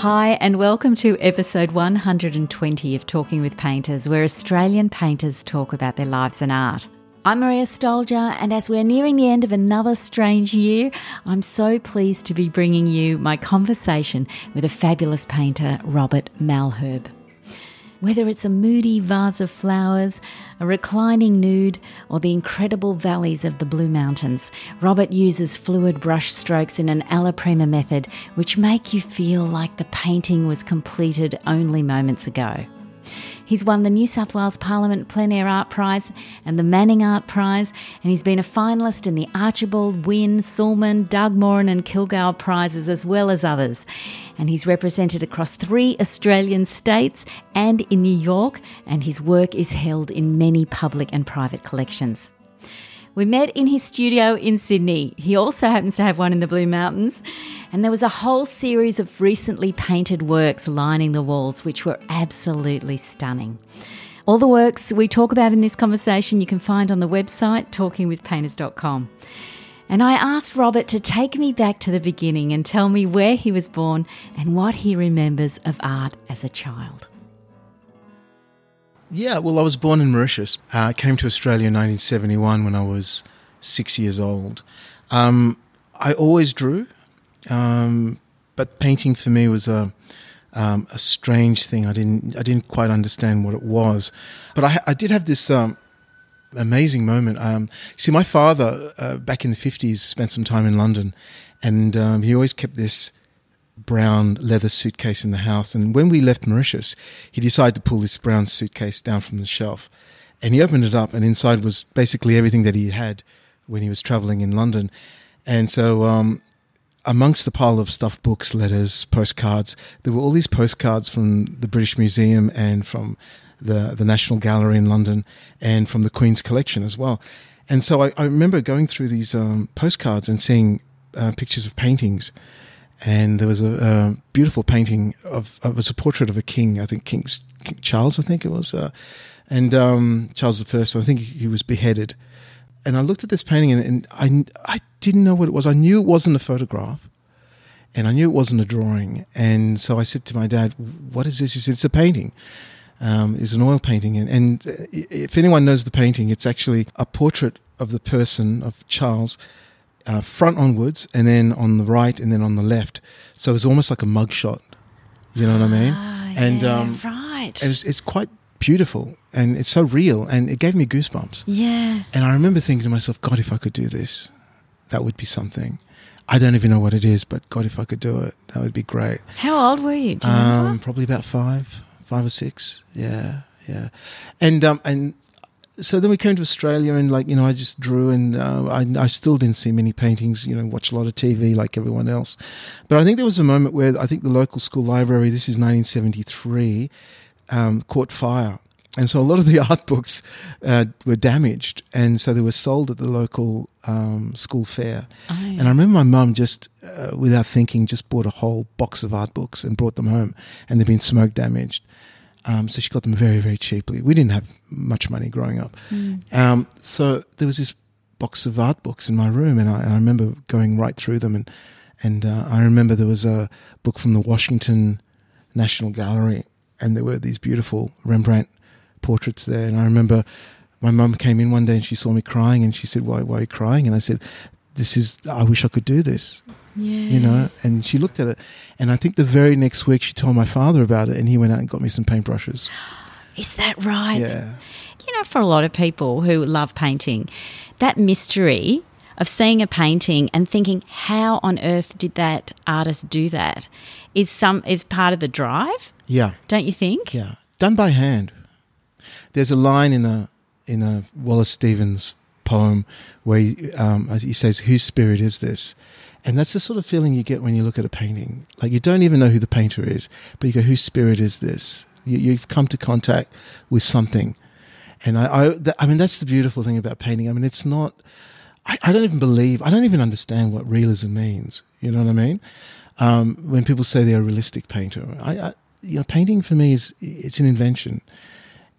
Hi, and welcome to episode 120 of Talking with Painters, where Australian painters talk about their lives and art. I'm Maria Stoljar, and as we're nearing the end of another strange year, I'm so pleased to be bringing you my conversation with a fabulous painter, Robert Malherbe. Whether it's a moody vase of flowers, a reclining nude, or the incredible valleys of the Blue Mountains, Robert uses fluid brush strokes in an alla prima method which make you feel like the painting was completed only moments ago. He's won the New South Wales Parliament Plein Air Art Prize and the Manning Art Prize, and he's been a finalist in the Archibald, Wynne, Sulman, Doug Moran, and Kilgour Prizes, as well as others. And he's represented across three Australian states and in New York, and his work is held in many public and private collections. We met in his studio in Sydney. He also happens to have one in the Blue Mountains. And there was a whole series of recently painted works lining the walls, which were absolutely stunning. All the works we talk about in this conversation you can find on the website talkingwithpainters.com. And I asked Robert to take me back to the beginning and tell me where he was born and what he remembers of art as a child. Yeah, well, I was born in Mauritius. Uh, I came to Australia in 1971 when I was six years old. Um, I always drew, um, but painting for me was a um, a strange thing. I didn't I didn't quite understand what it was, but I, I did have this um, amazing moment. Um, see, my father uh, back in the 50s spent some time in London, and um, he always kept this brown leather suitcase in the house. And when we left Mauritius, he decided to pull this brown suitcase down from the shelf. And he opened it up, and inside was basically everything that he had when he was traveling in London. And so, um, amongst the pile of stuff, books, letters, postcards, there were all these postcards from the British Museum and from the, the National Gallery in London and from the Queen's collection as well. And so I, I remember going through these um, postcards and seeing uh, pictures of paintings and there was a, a beautiful painting of, of was a portrait of a king. I think King, king Charles. I think it was, uh, and um, Charles I. I think he was beheaded. And I looked at this painting, and, and I I didn't know what it was. I knew it wasn't a photograph, and I knew it wasn't a drawing. And so I said to my dad, "What is this?" He said, "It's a painting." Um, it's an oil painting, and, and if anyone knows the painting, it's actually a portrait of the person of Charles uh, front onwards, and then on the right, and then on the left. So it's almost like a mugshot. You know what I mean? Ah, and yeah, um, right. it's, it's quite beautiful, and it's so real, and it gave me goosebumps. yeah. And I remember thinking to myself, God, if I could do this, that would be something. I don't even know what it is, but God, if I could do it, that would be great. How old were you? Do you? Um, probably about five, five or six. Yeah, yeah. And um, and so then we came to Australia, and like you know, I just drew, and uh, I I still didn't see many paintings. You know, watch a lot of TV like everyone else. But I think there was a moment where I think the local school library, this is 1973, um, caught fire. And so a lot of the art books uh, were damaged, and so they were sold at the local um, school fair. Oh, And I remember my mum just, uh, without thinking, just bought a whole box of art books and brought them home, and they'd been smoke damaged. Um, so she got them very, very cheaply. We didn't have much money growing up. Um, so there was this box of art books in my room, and I, and I remember going right through them. And, and uh, I remember there was a book from the Washington National Gallery, and there were these beautiful Rembrandt portraits there. And I remember my mum came in one day and she saw me crying, and she said, "Why, why are you crying?" And I said, "This is. I wish I could do this." Yeah. you know and she looked at it and i think the very next week she told my father about it and he went out and got me some paintbrushes Is that right? yeah You know, for a lot of people who love painting, that mystery of seeing a painting and thinking, how on earth did that artist do that? Is some is part of the drive, yeah don't you think? yeah done by hand there's a line in a in a wallace stevens poem where he, um, he says whose spirit is this and that's the sort of feeling you get when you look at a painting like you don't even know who the painter is but you go whose spirit is this you, you've come to contact with something and I, I, th- I mean, that's the beautiful thing about painting. I mean, it's not. I, I don't even believe. I don't even understand what realism means. You know what I mean? Um, when people say they're a realistic painter, I, I, you know, painting for me is it's an invention,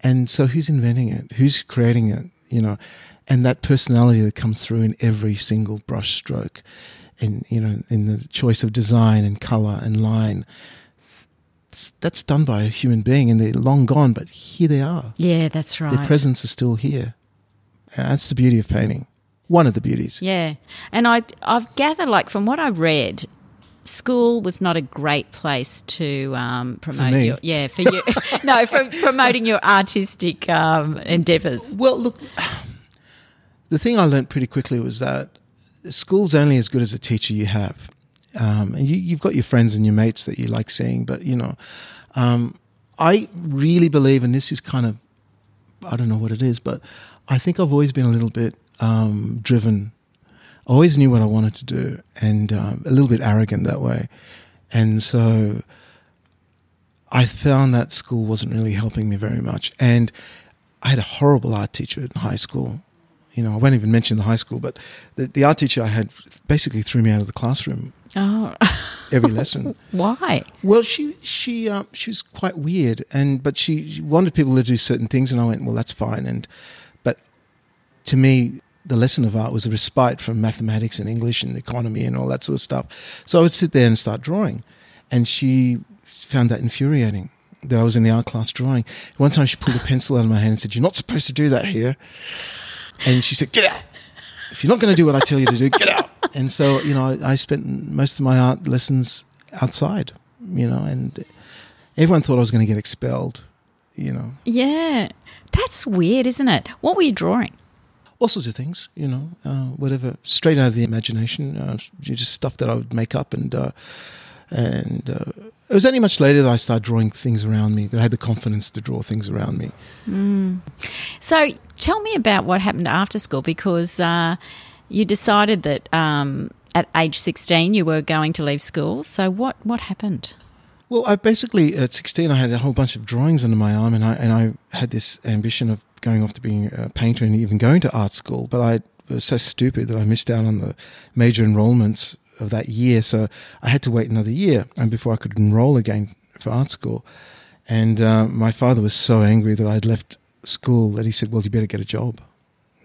and so who's inventing it? Who's creating it? You know, and that personality that comes through in every single brush stroke, in you know, in the choice of design and color and line. that's done by a human being, and they're long gone, but here they are. Yeah, that's right. Their presence is still here. And that's the beauty of painting. One of the beauties. Yeah, and I I've gathered like from what I read, school was not a great place to um, promote your yeah for you no for promoting your artistic um, endeavors. Well, look, the thing I learned pretty quickly was that school's only as good as the teacher you have. Um, and you, you've got your friends and your mates that you like seeing, but you know, um, I really believe, and this is kind of, I don't know what it is, but I think I've always been a little bit um, driven. I always knew what I wanted to do, and um, a little bit arrogant that way. And so I found that school wasn't really helping me very much. And I had a horrible art teacher in high school. You know, I won't even mention the high school, but the, the art teacher I had basically threw me out of the classroom Oh, every lesson. why? Well, she she uh, she was quite weird, and but she, she wanted people to do certain things, and I went, well, that's fine. And but to me, the lesson of art was a respite from mathematics and English and economy and all that sort of stuff. So I would sit there and start drawing, and she found that infuriating that I was in the art class drawing. One time, she pulled a pencil out of my hand and said, "You're not supposed to do that here." And she said, "Get out! If you're not going to do what I tell you to do, get out." And so, you know, I, I spent most of my art lessons outside. You know, and everyone thought I was going to get expelled. You know, Yeah, that's weird, isn't it? What were you drawing? all sorts of things, you know, uh, whatever, straight out of the imagination, uh, just stuff that I would make up, and uh, and uh, it was only much later that I started drawing things around me that I had the confidence to draw things around me. So tell me about what happened after school because uh, you decided that um, at age 16 you were going to leave school. So what, what happened? Well, I basically at sixteen I had a whole bunch of drawings under my arm, and I and I had this ambition of going off to being a painter and even going to art school, but I was so stupid that I missed out on the major enrollments of that year, so I had to wait another year and before I could enroll again for art school. And uh, my father was so angry that I'd left school that he said, "Well, you better get a job.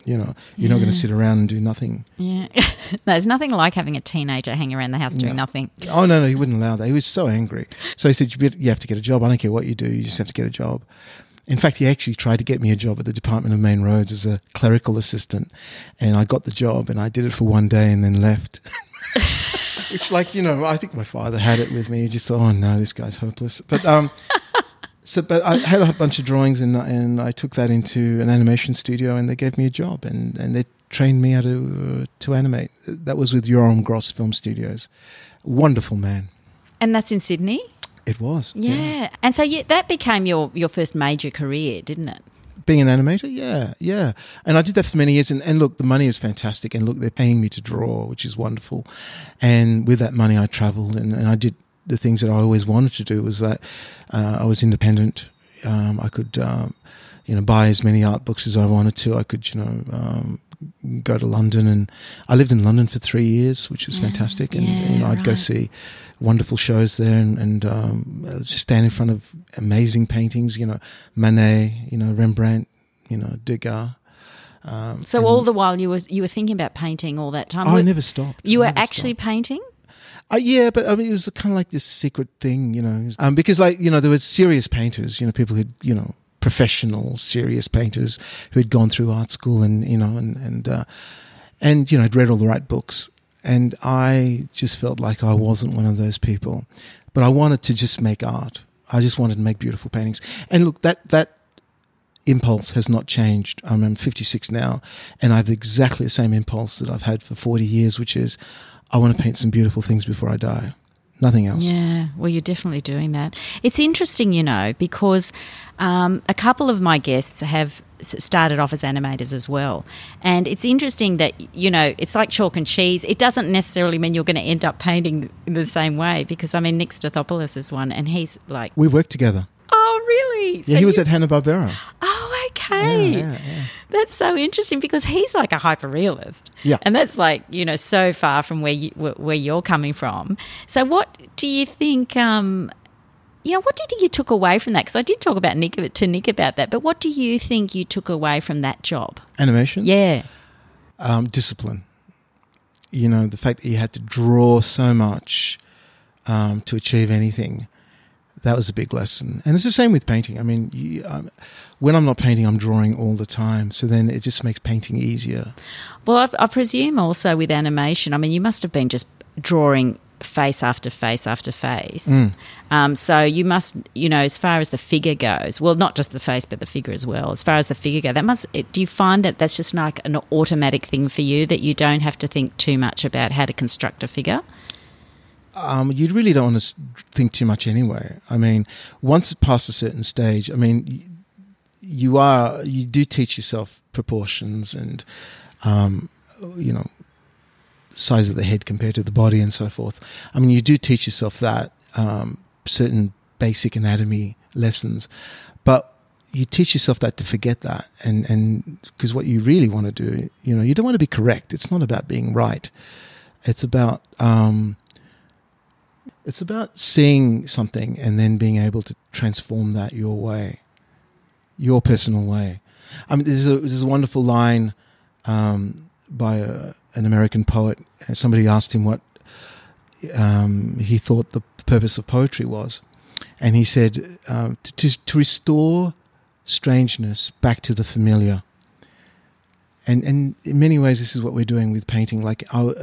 You know, you're not going to sit around and do nothing." Yeah. There's nothing like having a teenager hang around the house doing No. nothing. Oh no, no, he wouldn't allow that. He was so angry. So he said, "You bet- you have to get a job. I don't care what you do. You just have to get a job." In fact, he actually tried to get me a job at the Department of Main Roads as a clerical assistant, and I got the job, and I did it for one day and then left. Which, like you know, I think my father had it with me. He just thought, "Oh no, this guy's hopeless." But um, so but I had a bunch of drawings, and and I took that into an animation studio, and they gave me a job, and and they trained me how to uh, to animate. That was with Yoram Gross Film Studios. Wonderful man. And that's in Sydney? It was. Yeah. And so that became your, your first major career, didn't it? Being an animator, yeah, yeah. And I did that for many years. And, and look, the money is fantastic. And look, they're paying me to draw, which is wonderful. And with that money, I traveled and, and I did the things that I always wanted to do was that uh, I was independent. Um, I could, um, you know, buy as many art books as I wanted to. I could, you know, um, go to London. And I lived in London for three years, which was fantastic. And, yeah, you know, I'd go see wonderful shows there and, and um, stand in front of amazing paintings, you know, Manet, you know, Rembrandt, you know, Degas. Um, So all the while you were, you were thinking about painting all that time. I Were- never stopped. You I were actually stopped. painting? Uh, yeah, but I mean, it was kind of like this secret thing, you know, um, because like you know, there were serious painters, you know, people who you know, professional, serious painters who had gone through art school and you know, and and uh, and you know, had read all the right books, and I just felt like I wasn't one of those people, but I wanted to just make art. I just wanted to make beautiful paintings, and look, that that impulse has not changed. I'm, I'm 56 now, and I have exactly the same impulse that I've had for 40 years, which is I want to paint some beautiful things before I die. Nothing else. Yeah, well, you're definitely doing that. It's interesting, you know, because um, a couple of my guests have started off as animators as well. And it's interesting that, you know, it's like chalk and cheese. It doesn't necessarily mean you're going to end up painting in the same way because, I mean, Nick Stathopoulos is one, and he's like, We worked together. oh, really? Yeah, he was you- at Hanna Barbera. Okay. Yeah, yeah, yeah. That's so interesting because he's like a hyper realist. Yeah. And that's like, you know, so far from where you where where you're coming from. So what do you think um you know, what do you think you took away from that? Because I did talk about Nick to Nick about that, but what do you think you took away from that job? Animation. Yeah, Um, discipline. You know, the fact that you had to draw so much um, to achieve anything that was a big lesson. And it's the same with painting. I mean, you, um, when I'm not painting, I'm drawing all the time. So then it just makes painting easier. Well, I, I presume also with animation, I mean, you must have been just drawing face after face after face. Mm. Um, so you must, you know, as far as the figure goes, well, not just the face, but the figure as well. As far as the figure goes, that must. It, do you find that that's just like an automatic thing for you that you don't have to think too much about how to construct a figure? Um, you really don't want to think too much anyway. I mean, once it past a certain stage, I mean, you are you do teach yourself proportions and, um, you know, size of the head compared to the body and so forth. I mean, you do teach yourself that um, certain basic anatomy lessons, but you teach yourself that to forget that, and and because what you really want to do, you know, you don't want to be correct. It's not about being right. It's about um, it's about seeing something and then being able to transform that your way, your personal way. I mean, there's a there's a wonderful line um, by a, an American poet. Somebody asked him what um, he thought the purpose of poetry was, and he said um, to, to restore strangeness back to the familiar and and in many ways this is what we're doing with painting. Like uh,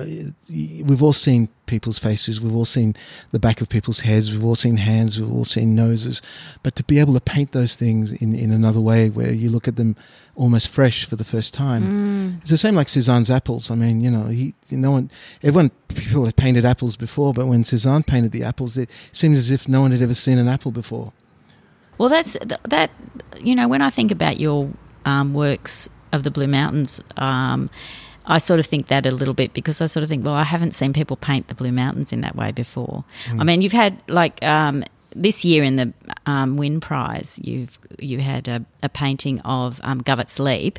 we've all seen people's faces. We've all seen the back of people's heads. We've all seen hands. We've all seen noses. But to be able to paint those things in in another way where you look at them almost fresh for the first time Mm. it's the same like Cezanne's apples. I mean you know he no one everyone people had painted apples before but when Cezanne painted the apples it seemed as if no one had ever seen an apple before. Well, that's that. You know, when I think about your um, works of the Blue Mountains, um, I sort of think that a little bit because I sort of think, well, I haven't seen people paint the Blue Mountains in that way before. I mean, you've had like um, this year in the um, Wynne Prize, you've you had a, a painting of um, Govetts Leap,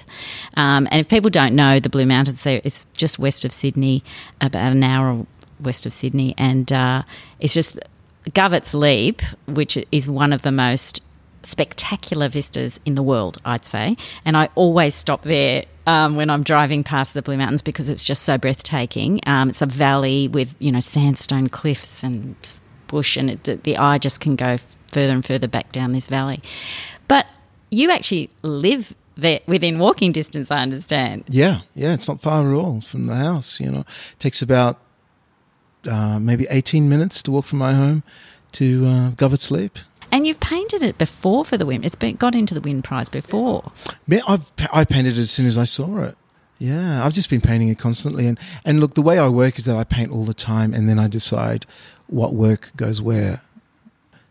um, and if people don't know the Blue Mountains, there it's just west of Sydney, about an hour west of Sydney, and uh, it's just Govetts Leap, which is one of the most spectacular vistas in the world, I'd say. And I always stop there um, when I'm driving past the Blue Mountains because it's just so breathtaking. Um, it's a valley with you know sandstone cliffs and bush, and it, the- eye just can go further and further back down this valley. But you actually live there within walking distance, I understand. Yeah, yeah, it's not far at all from the house. You know, it takes about uh, maybe eighteen minutes to walk from my home to uh, Govetts Leap. And you've painted it before for the Wynne. It's been got into the Wynne Prize before. Me- I've I painted it as soon as I saw it. Yeah, I've just been painting it constantly, and and look, the way I work is that I paint all the time, and then I decide what work goes where.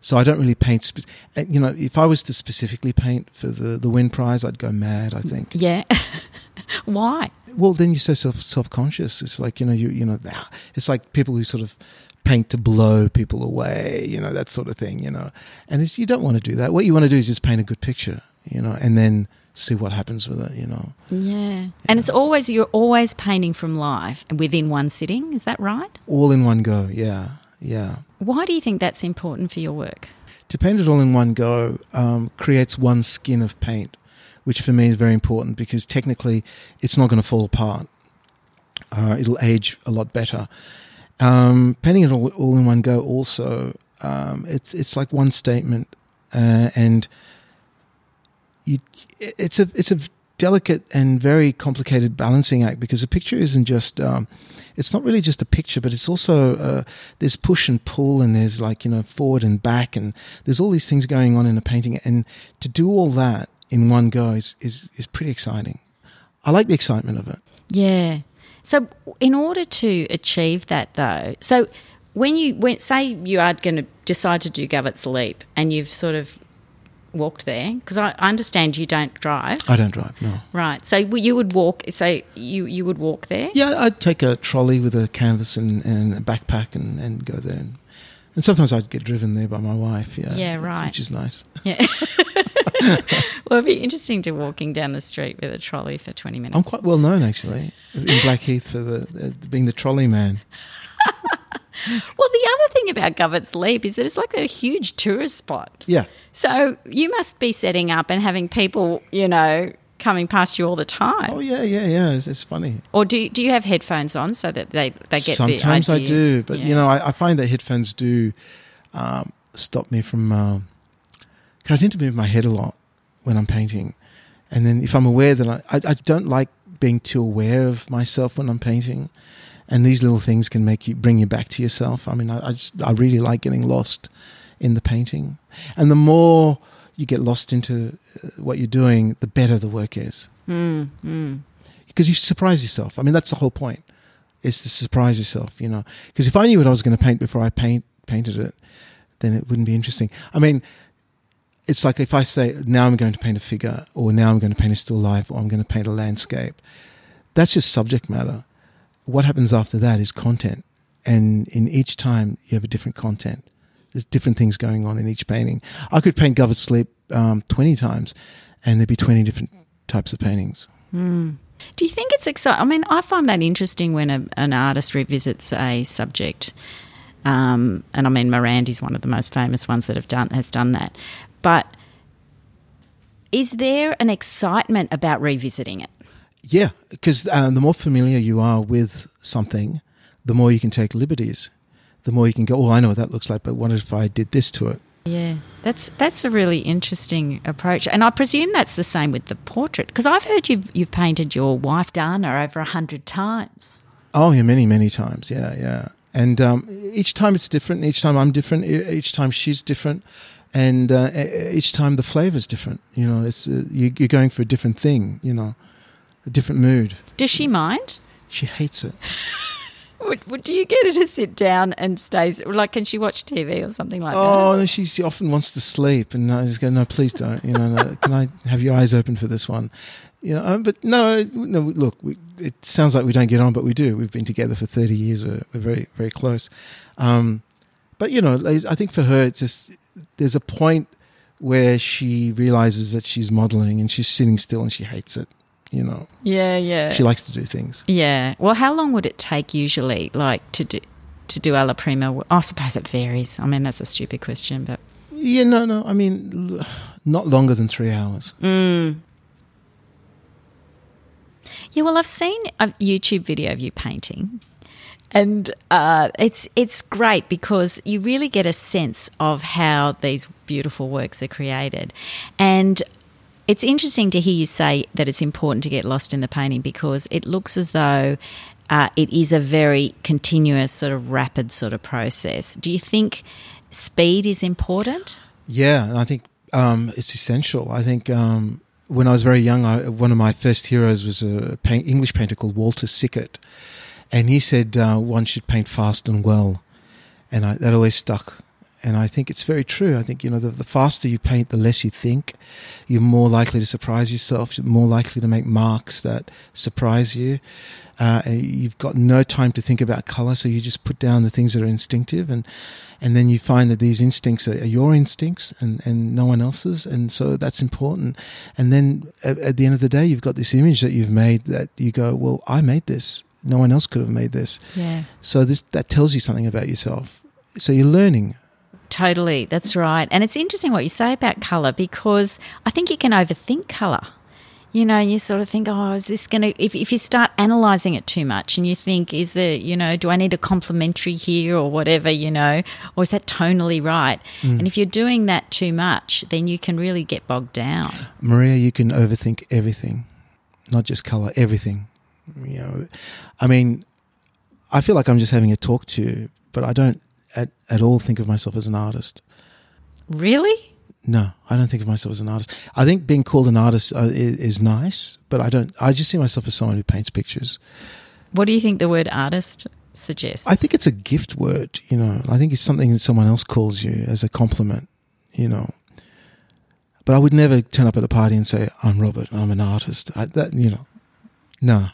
So I don't really paint. Spe- you know, if I was to specifically paint for the the Wynne Prize, I'd go mad. I think. Yeah. Why? Well, then you're so self self conscious. It's like you know you you know it's like people who sort of paint to blow people away, you know that sort of thing, you know. And it's you don't want to do that. What you want to do is just paint a good picture, you know, and then see what happens with it, you know. Yeah. And it's always, you're always painting from life within one sitting. Is that right? All in one go, yeah, yeah. Why do you think that's important for your work? To paint it all in one go um, creates one skin of paint, which for me is very important because technically it's not going to fall apart. Uh, it'll age a lot better. Um, painting it all, all in one go also, um, it's it's like one statement, uh, and you, it's a it's a delicate and very complicated balancing act because a picture isn't just um, it's not really just a picture, but it's also uh, there's push and pull and there's like you know forward and back and there's all these things going on in a painting and to do all that in one go is is, is pretty exciting. I like the excitement of it. Yeah. So, in order to achieve that, though, so when you when say you are going to decide to do Govetts Leap, and you've sort of walked there, because I, I understand you don't drive, I don't drive, no. right? So you would walk. So you you would walk there. Yeah, I'd take a trolley with a canvas and, and a backpack and, and go there. And, and sometimes I'd get driven there by my wife. Yeah, Yeah, right. Which is nice. Yeah. well, it'd be interesting to walking down the street with a trolley for twenty minutes. I'm quite well known actually in Blackheath for the, the being the trolley man. Well, the other thing about Govetts Leap is that it's like a huge tourist spot. Yeah, So you must be setting up and having people, you know, coming past you all the time. Oh yeah, yeah, yeah. It's, it's funny. Or do do you have headphones on so that they, they get the Sometimes the I do, but Yeah. you know, I, I find that headphones do. Um, stop me from. Uh, cause I tend to move my head a lot when I'm painting, and then if I'm aware that I, I, I don't like being too aware of myself when I'm painting, and these little things can make you bring you back to yourself. I mean, I I, just, I really like getting lost in the painting, and the more you get lost into uh, what you're doing, the better the work is. Mm, mm. Because you surprise yourself. I mean, that's the whole point. Is to surprise yourself, you know. Because if I knew what I was going to paint before I paint painted it, then it wouldn't be interesting. I mean, it's like if I say now I'm going to paint a figure, or now I'm going to paint a still life, or I'm going to paint a landscape. That's just subject matter. What happens after that is content, and in each time you have a different content. There's different things going on in each painting. I could paint Govetts Leap um, 20 times, and there'd be 20 different types of paintings. Mm. Do you think it's exciting? I mean, I find that interesting when a, an artist revisits a subject. Um, and I mean, Morandi's one of the most famous ones that have done has done that. But is there an excitement about revisiting it? Yeah, because um, the more familiar you are with something, the more you can take liberties. The more you can go, oh, I know what that looks like, but what if I did this to it? Yeah, that's that's a really interesting approach, and I presume that's the same with the portrait because I've heard you've you've painted your wife Dana over a hundred times. Oh yeah, many many times. Yeah, yeah, and um, each time it's different. Each time I'm different. Each time she's different, and uh, each time the flavor's different. You know, it's uh, you, you're going for a different thing. You know, a different mood. Does she mind? She hates it. Would, would, do you get her to sit down and stays like? Can she watch TV or something like oh, that? Oh, she, she often wants to sleep, and I just go, no, please don't. You know, no, can I have your eyes open for this one? You know, um, but no, no. Look, we, it sounds like we don't get on, but we do. We've been together for thirty years. We're, we're very, very close. Um, but you know, I think for her, it's just there's a point where she realizes that she's modeling and she's sitting still and she hates it you know. Yeah, yeah. She likes to do things. Yeah. Well, how long would it take usually, like to do to do alla prima? I suppose it varies. I mean, that's a stupid question, but yeah, no, no. I mean, not longer than three hours. Mm. Yeah, well, I've seen a YouTube video of you painting, and uh, it's it's great because you really get a sense of how these beautiful works are created, and it's interesting to hear you say that it's important to get lost in the painting because it looks as though uh, it is a very continuous, sort of rapid sort of process. Do you think speed is important? Yeah, I think um, it's essential. I think um, when I was very young, I, one of my first heroes was a paint, English painter called Walter Sickert, and he said uh, one should paint fast and well, and I, that always stuck and I think it's very true. I think you know the, the faster you paint, the less you think. You're more likely to surprise yourself. You're more likely to make marks that surprise you. Uh, you've got no time to think about color, so you just put down the things that are instinctive, and and then you find that these instincts are, your instincts and, and no one else's, and so that's important. And then at, at the end of the day, you've got this image that you've made that you go, well, I made this. No one else could have made this. Yeah. So this that tells you something about yourself. So you're learning Totally, that's right. And it's interesting what you say about colour because I think you can overthink colour. You know, you sort of think, oh, is this going to, if, if you start analysing it too much and you think, is there, you know, do I need a complementary here or whatever, you know, or is that tonally right? Mm. And if you're doing that too much, then you can really get bogged down. Maria, you can overthink everything, not just colour, everything. You know, I mean, I feel like I'm just having a talk to you, but I don't at, at all think of myself as an artist. Really? No, I don't think of myself as an artist. I think being called an artist uh, is, is, nice, but I don't. I just see myself as someone who paints pictures. What do you think the word artist suggests? I think it's a gift word. You know, I think it's something that someone else calls you as a compliment. You know, but I would never turn up at a party and say I'm Robert. I'm an artist. I, that you know, no.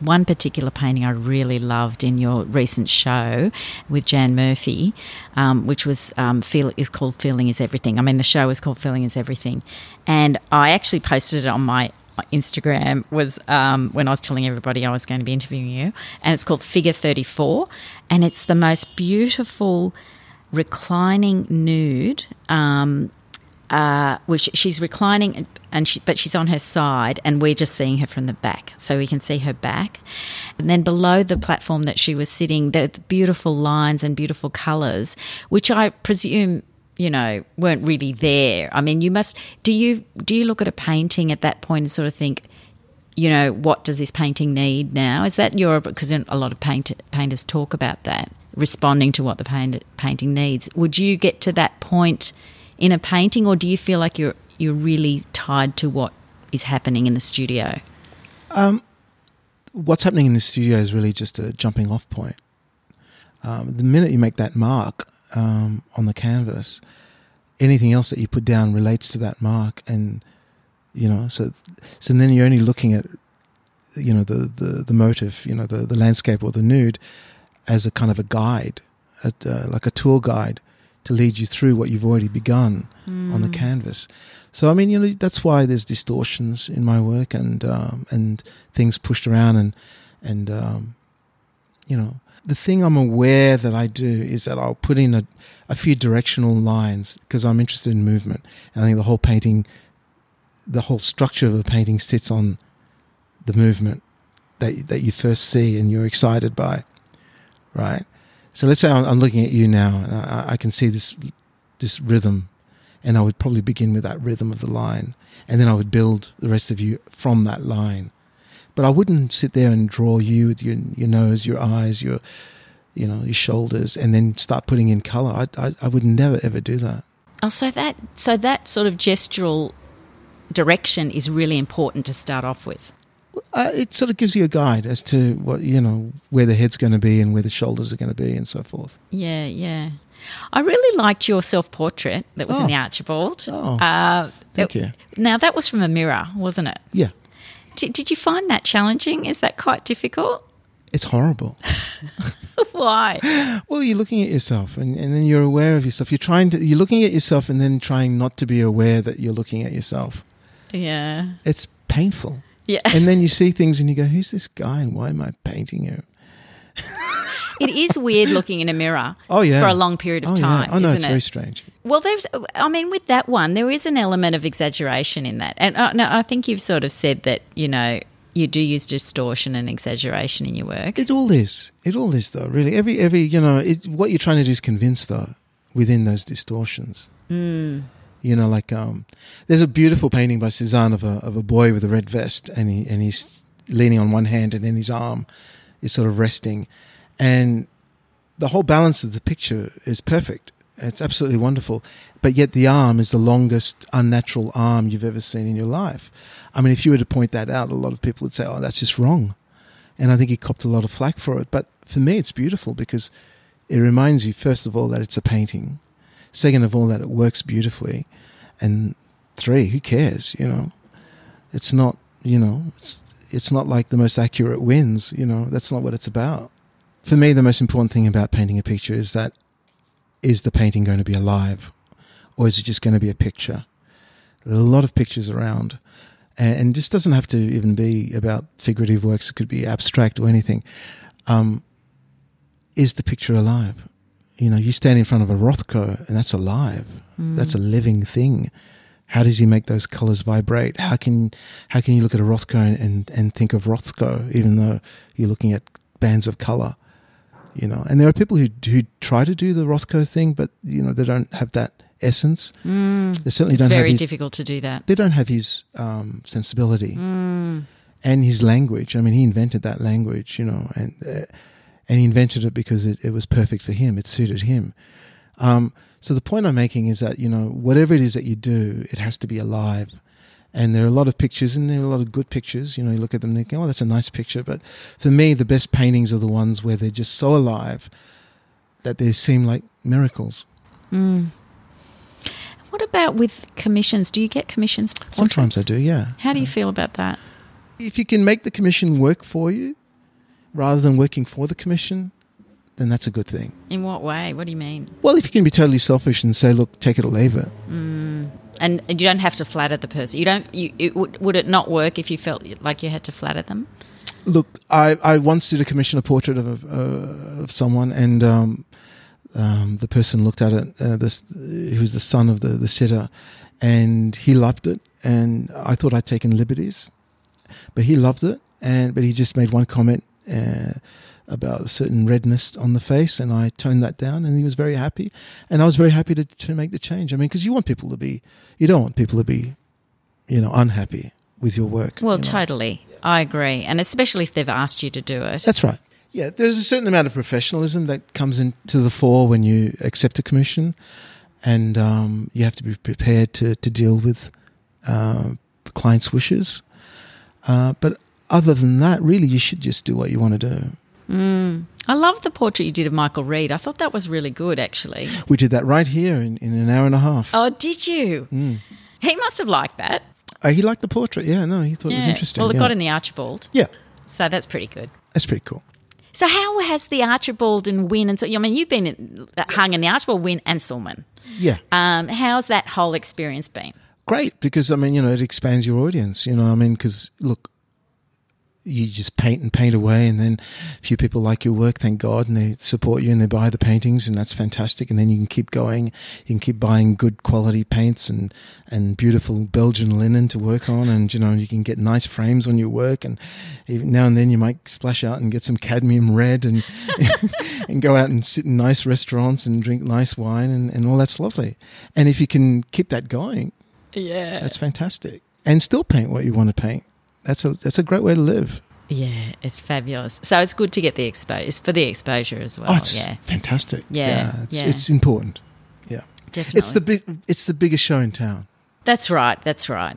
One particular painting I really loved in your recent show with Jan Murphy, um, which was um, feel is called "Feeling Is Everything." I mean, the show is called "Feeling Is Everything," and I actually posted it on my Instagram was um, when I was telling everybody I was going to be interviewing you, and it's called Figure Thirty Four, and it's the most beautiful reclining nude. Um, uh, which she's reclining, and she, but she's on her side, and we're just seeing her from the back, so we can see her back. And then below the platform that she was sitting, the, the beautiful lines and beautiful colours, which I presume you know weren't really there. I mean, you must do you do you look at a painting at that point and sort of think, you know, what does this painting need now? Is that your because a lot of paint, painters talk about that, responding to what the paint, painting needs. Would you get to that point? In a painting, or do you feel like you're you're really tied to what is happening in the studio? Um, what's happening in the studio is really just a jumping off point. Um, the minute you make that mark um, on the canvas, anything else that you put down relates to that mark, and you know, so so then you're only looking at you know the the, the motive, you know, the the landscape or the nude as a kind of a guide, uh, like a tour guide to lead you through what you've already begun mm. on the hmm. canvas. So I mean, you know, that's why there's distortions in my work and um, and things pushed around and and um, you know, the thing I'm aware that I do is that I'll put in a a few directional lines because I'm interested in movement. And I think the whole painting, the whole structure of a painting sits on the movement that that you first see and you're excited by, right? So let's say I'm, looking at you now, and I, I can see this this rhythm, and I would probably begin with that rhythm of the line, and then I would build the rest of you from that line. But I wouldn't sit there and draw you with your your nose, your eyes, your you know your shoulders, and then start putting in color. I I, I would never ever do that. Oh, so that so that sort of gestural direction is really important to start off with uh, it sort of gives you a guide as to what you know where the head's going to be and where the shoulders are going to be and so forth. Yeah, yeah. I really liked your self portrait that was oh. in the Archibald. Oh, uh, thank it, you. Now that was from a mirror, wasn't it? Yeah. Did, did you find that challenging? Is that quite difficult? It's horrible. Why? Well, you're looking at yourself, and, and then you're aware of yourself. You're trying to. You're looking at yourself, and then trying not to be aware that you're looking at yourself. Yeah. It's painful. Yeah. And then you see things and you go, who's this guy and why am I painting him? it is weird looking in a mirror oh, yeah. for a long period of oh, time. Yeah. Oh, no, it's it? very strange. Well, there's, I mean, with that one, there is an element of exaggeration in that. And uh, no, I think you've sort of said that, you know, you do use distortion and exaggeration in your work. It all is. It all is, though, really. Every, every you know, it, what you're trying to do is convince, though, within those distortions. Mm. You know, like um, there's a beautiful painting by Cezanne of a of a boy with a red vest, and he and he's leaning on one hand, and then his arm is sort of resting, and the whole balance of the picture is perfect. It's absolutely wonderful, but yet the arm is the longest unnatural arm you've ever seen in your life. I mean, if you were to point that out, a lot of people would say, "Oh, that's just wrong," and I think he copped a lot of flack for it. But for me, it's beautiful because it reminds you, first of all, that it's a painting Second of all, that it works beautifully. And three, who cares? You know, it's not, you know, it's, it's not like the most accurate wins. You know, that's not what it's about. For me, the most important thing about painting a picture is that is the painting going to be alive or is it just going to be a picture? A lot of pictures around. And, this doesn't have to even be about figurative works, it could be abstract or anything. Um, is the picture alive? You know, you stand in front of a Rothko and that's alive. Mm. That's a living thing. How does he make those colors vibrate? How can how can you look at a Rothko and, and think of Rothko even though you're looking at bands of color? You know, and there are people who who try to do the Rothko thing, but you know they don't have that essence. Mm. They certainly it's don't. very his, difficult to do that. They don't have his um, sensibility mm. and his language. I mean, he invented that language, you know, and. Uh, and he invented it because it, it was perfect for him. It suited him. Um, so the point I'm making is that you know whatever it is that you do, it has to be alive. And there are a lot of pictures, and there are a lot of good pictures. You know, you look at them, and think, "Oh, that's a nice picture." But for me, the best paintings are the ones where they're just so alive that they seem like miracles. Mm. What about with commissions? Do you get commissions? Sometimes I do. Yeah. How do you feel about that? If you can make the commission work for you, rather than working for the commission, then that's a good thing. In what way? What do you mean? Well, if you can be totally selfish and say, "Look, take it or leave it," mm. and, you don't have to flatter the person. You don't. You, it, would, would it not work if you felt like you had to flatter them? Look, I, I once did a commission a portrait of uh, of someone, and um, um, the person looked at it. Uh, this, he was the son of the the sitter, and he loved it. And I thought I'd taken liberties, but he loved it. And but he just made one comment uh, about a certain redness on the face, and I toned that down, and he was very happy. And I was very happy to to make the change. I mean, because you want people to be, you don't want people to be, you know, unhappy with your work. Well, you know. totally. I agree. And especially if they've asked you to do it. That's right. Yeah, there's a certain amount of professionalism that comes into the fore when you accept a commission, and um, you have to be prepared to, to deal with uh, clients' wishes. Uh, but other than that, really, you should just do what you want to do. Mm. I love the portrait you did of Michael Reid. I thought that was really good, actually. We did that right here in, in an hour and a half. Oh, did you? Mm. He must have liked that. Uh, he liked the portrait. Yeah, no, he thought it was interesting. Well, it yeah. got in the Archibald, yeah, so that's pretty good. that's pretty cool. So, how has the Archibald and Wynne and so? I mean, you've been in- hung in the Archibald, Wynne, and Sulman. Yeah, Um, how's that whole experience been? great because I mean, you know, it expands your audience. You know, I mean, because look, you just paint and paint away, and then a few people like your work, thank God, and they support you and they buy the paintings, and that's fantastic. And then you can keep going. You can keep buying good quality paints and and beautiful Belgian linen to work on, and you know, you can get nice frames on your work, and even now and then you might splash out and get some cadmium red, and and go out and sit in nice restaurants and drink nice wine, and, and all that's lovely. And if you can keep that going, Yeah, that's fantastic. And still paint what you want to paint. That's a that's a great way to live. yeah, it's fabulous. So it's good to get the exposure for the exposure as well. oh, it's yeah, fantastic. Yeah, it's, yeah. it's important. Yeah, definitely. it's the big it's the biggest show in town. That's right. That's right.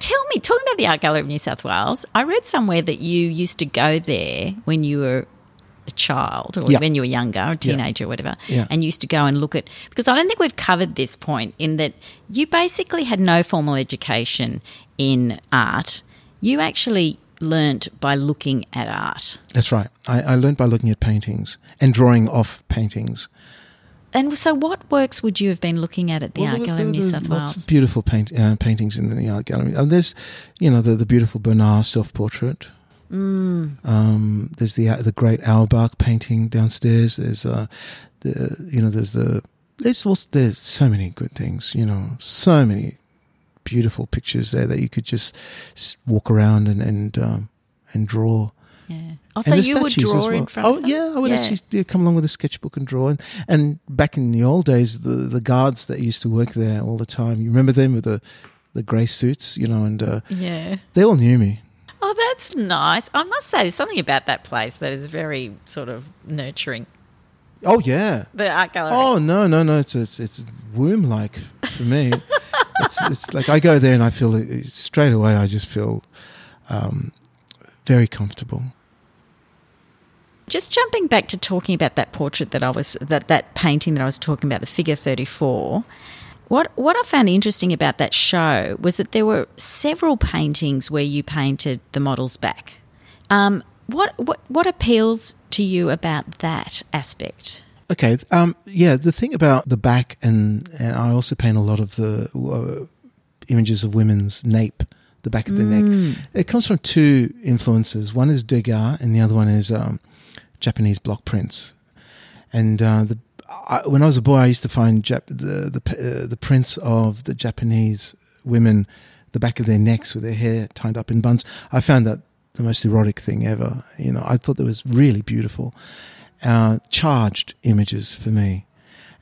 Tell me, talking about the Art Gallery of New South Wales, I read somewhere that you used to go there when you were a child or Yeah. when you were younger, a teenager, or whatever, Yeah. and used to go and look at. Because I don't think we've covered this point in that you basically had no formal education in art. You actually learnt by looking at art. That's right. I, I learned by looking at paintings and drawing off paintings. And so, what works would you have been looking at at the Well, Art there- Gallery of New there's South lots Wales? of beautiful paint, uh, paintings in the art gallery. Uh, there's, you know, the, the beautiful Bonnard self portrait. Mm. Um, there's the the great Auerbach painting downstairs. There's uh, the you know there's the there's also, there's so many good things. You know, so many beautiful pictures there that you could just walk around and and um, and draw. Yeah. Oh, so you would draw in front oh, yeah, I would Yeah. actually yeah, come along with a sketchbook and draw. And, and back in the old days, the the guards that used to work there all the time, you remember them with the the grey suits, you know, and uh, Yeah. they all knew me. Oh, that's nice. I must say, there's something about that place that is very sort of nurturing. Oh yeah. The art gallery. Oh no no no! It's it's, it's womb like for me. it's it's like I go there and I feel straight away. I just feel um, very comfortable. Just jumping back to talking about that portrait that I was that that painting that I was talking about, the figure 34. What what I found interesting about that show was that there were several paintings where you painted the model's back. Um, what what what appeals to you about that aspect? Okay. Um, yeah, the thing about the back, and, and I also paint a lot of the uh, images of women's nape, the back of the neck. It comes from two influences. One is Degas, and the other one is um, Japanese block prints. And uh, the I, when I was a boy, I used to find Jap- the the uh, the prints of the Japanese women, the back of their necks with their hair tied up in buns. I found that the most erotic thing ever. You know, I thought that was really beautiful uh, charged images for me.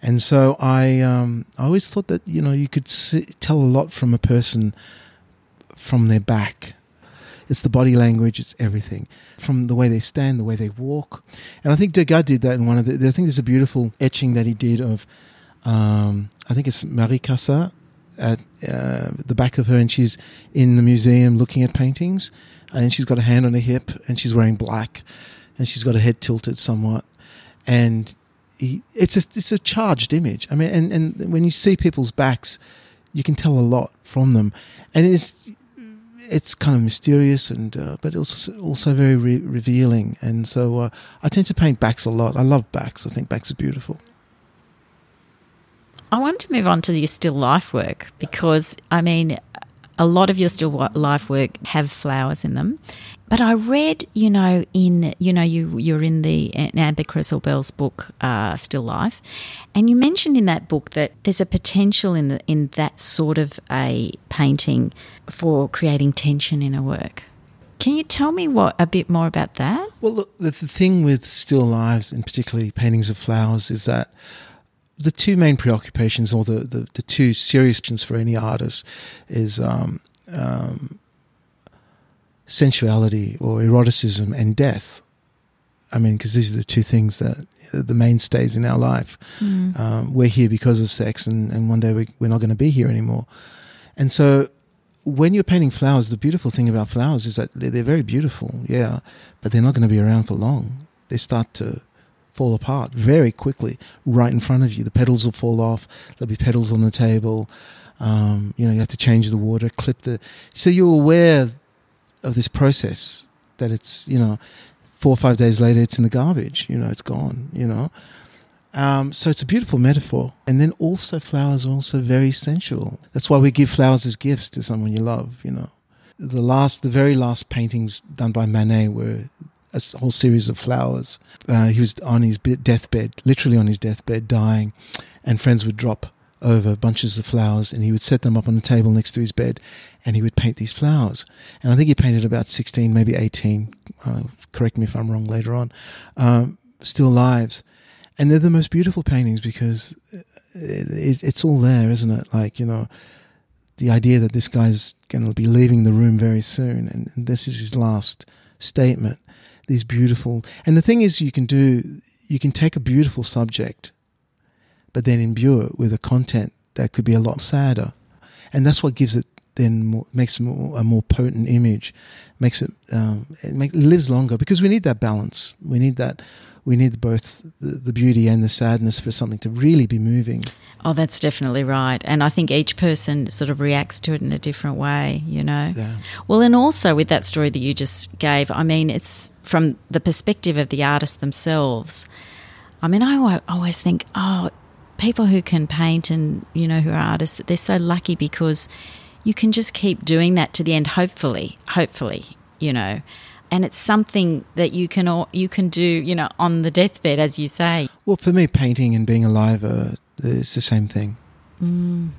And so I, um, I always thought that you know you could see, tell a lot from a person from their back. It's the body language, it's everything from the way they stand, the way they walk. And I think Degas did that in one of the. I think there's a beautiful etching that he did of, um, I think it's Marie Cassatt at uh, the back of her, and she's in the museum looking at paintings, and she's got a hand on her hip, and she's wearing black, and she's got her head tilted somewhat, and he, it's a it's a charged image. I mean, and and when you see people's backs, you can tell a lot from them, and it's it's kind of mysterious and uh, but also also very re- revealing. And so uh, I tend to paint backs a lot. I love backs. I think backs are beautiful. I want to move on to your still life work because, I mean, a lot of your still life work have flowers in them. But I read, you know, in you know you you're in the Amber Creswell-Bell's book, uh, Still Life, and you mentioned in that book that there's a potential in the, in that sort of a painting for creating tension in a work. Can you tell me what a bit more about that? Well, look, the, the thing with still lives, and particularly paintings of flowers, is that the two main preoccupations, or the, the, the two serious questions for any artist, is um, um, sensuality or eroticism and death. I mean, because these are the two things that the mainstays in our life. Mm. Um, we're here because of sex, and, and one day we, we're not going to be here anymore. And so, when you're painting flowers, the beautiful thing about flowers is that they're, they're very beautiful, yeah, but they're not going to be around for long. They start to fall apart very quickly right in front of you. The petals will fall off. There'll be petals on the table. Um, you know, you have to change the water, clip the. So you're aware of this process that it's you know four or five days later it's in the garbage. You know, it's gone. You know. Um, so it's a beautiful metaphor. And then also flowers are also very sensual. That's why we give flowers as gifts to someone you love, you know. The last, the very last paintings done by Manet were a whole series of flowers. Uh, he was on his deathbed, literally on his deathbed, dying, and friends would drop over bunches of flowers and he would set them up on the table next to his bed and he would paint these flowers. And I think he painted about 16, maybe 18, uh, correct me if I'm wrong later on, um, still lives. And they're the most beautiful paintings because it, it's all there, isn't it? Like, you know, the idea that this guy's going to be leaving the room very soon and this is his last statement. These beautiful, and the thing is, you can do, you can take a beautiful subject but then imbue it with a content that could be a lot sadder. And that's what gives it then more, makes more, a more potent image, makes it, um, it, make, it lives longer because we need that balance. We need that, we need both the, the, beauty and the sadness for something to really be moving. Oh, that's definitely right. And I think each person sort of reacts to it in a different way, you know? Yeah. Well, and also with that story that you just gave, I mean, it's from the perspective of the artists themselves. I mean, I always think, oh, people who can paint and you know who are artists they're so lucky because you can just keep doing that to the end hopefully hopefully you know and it's something that you can all, you can do you know on the deathbed as you say well for me painting and being alive are it's the same thing mm.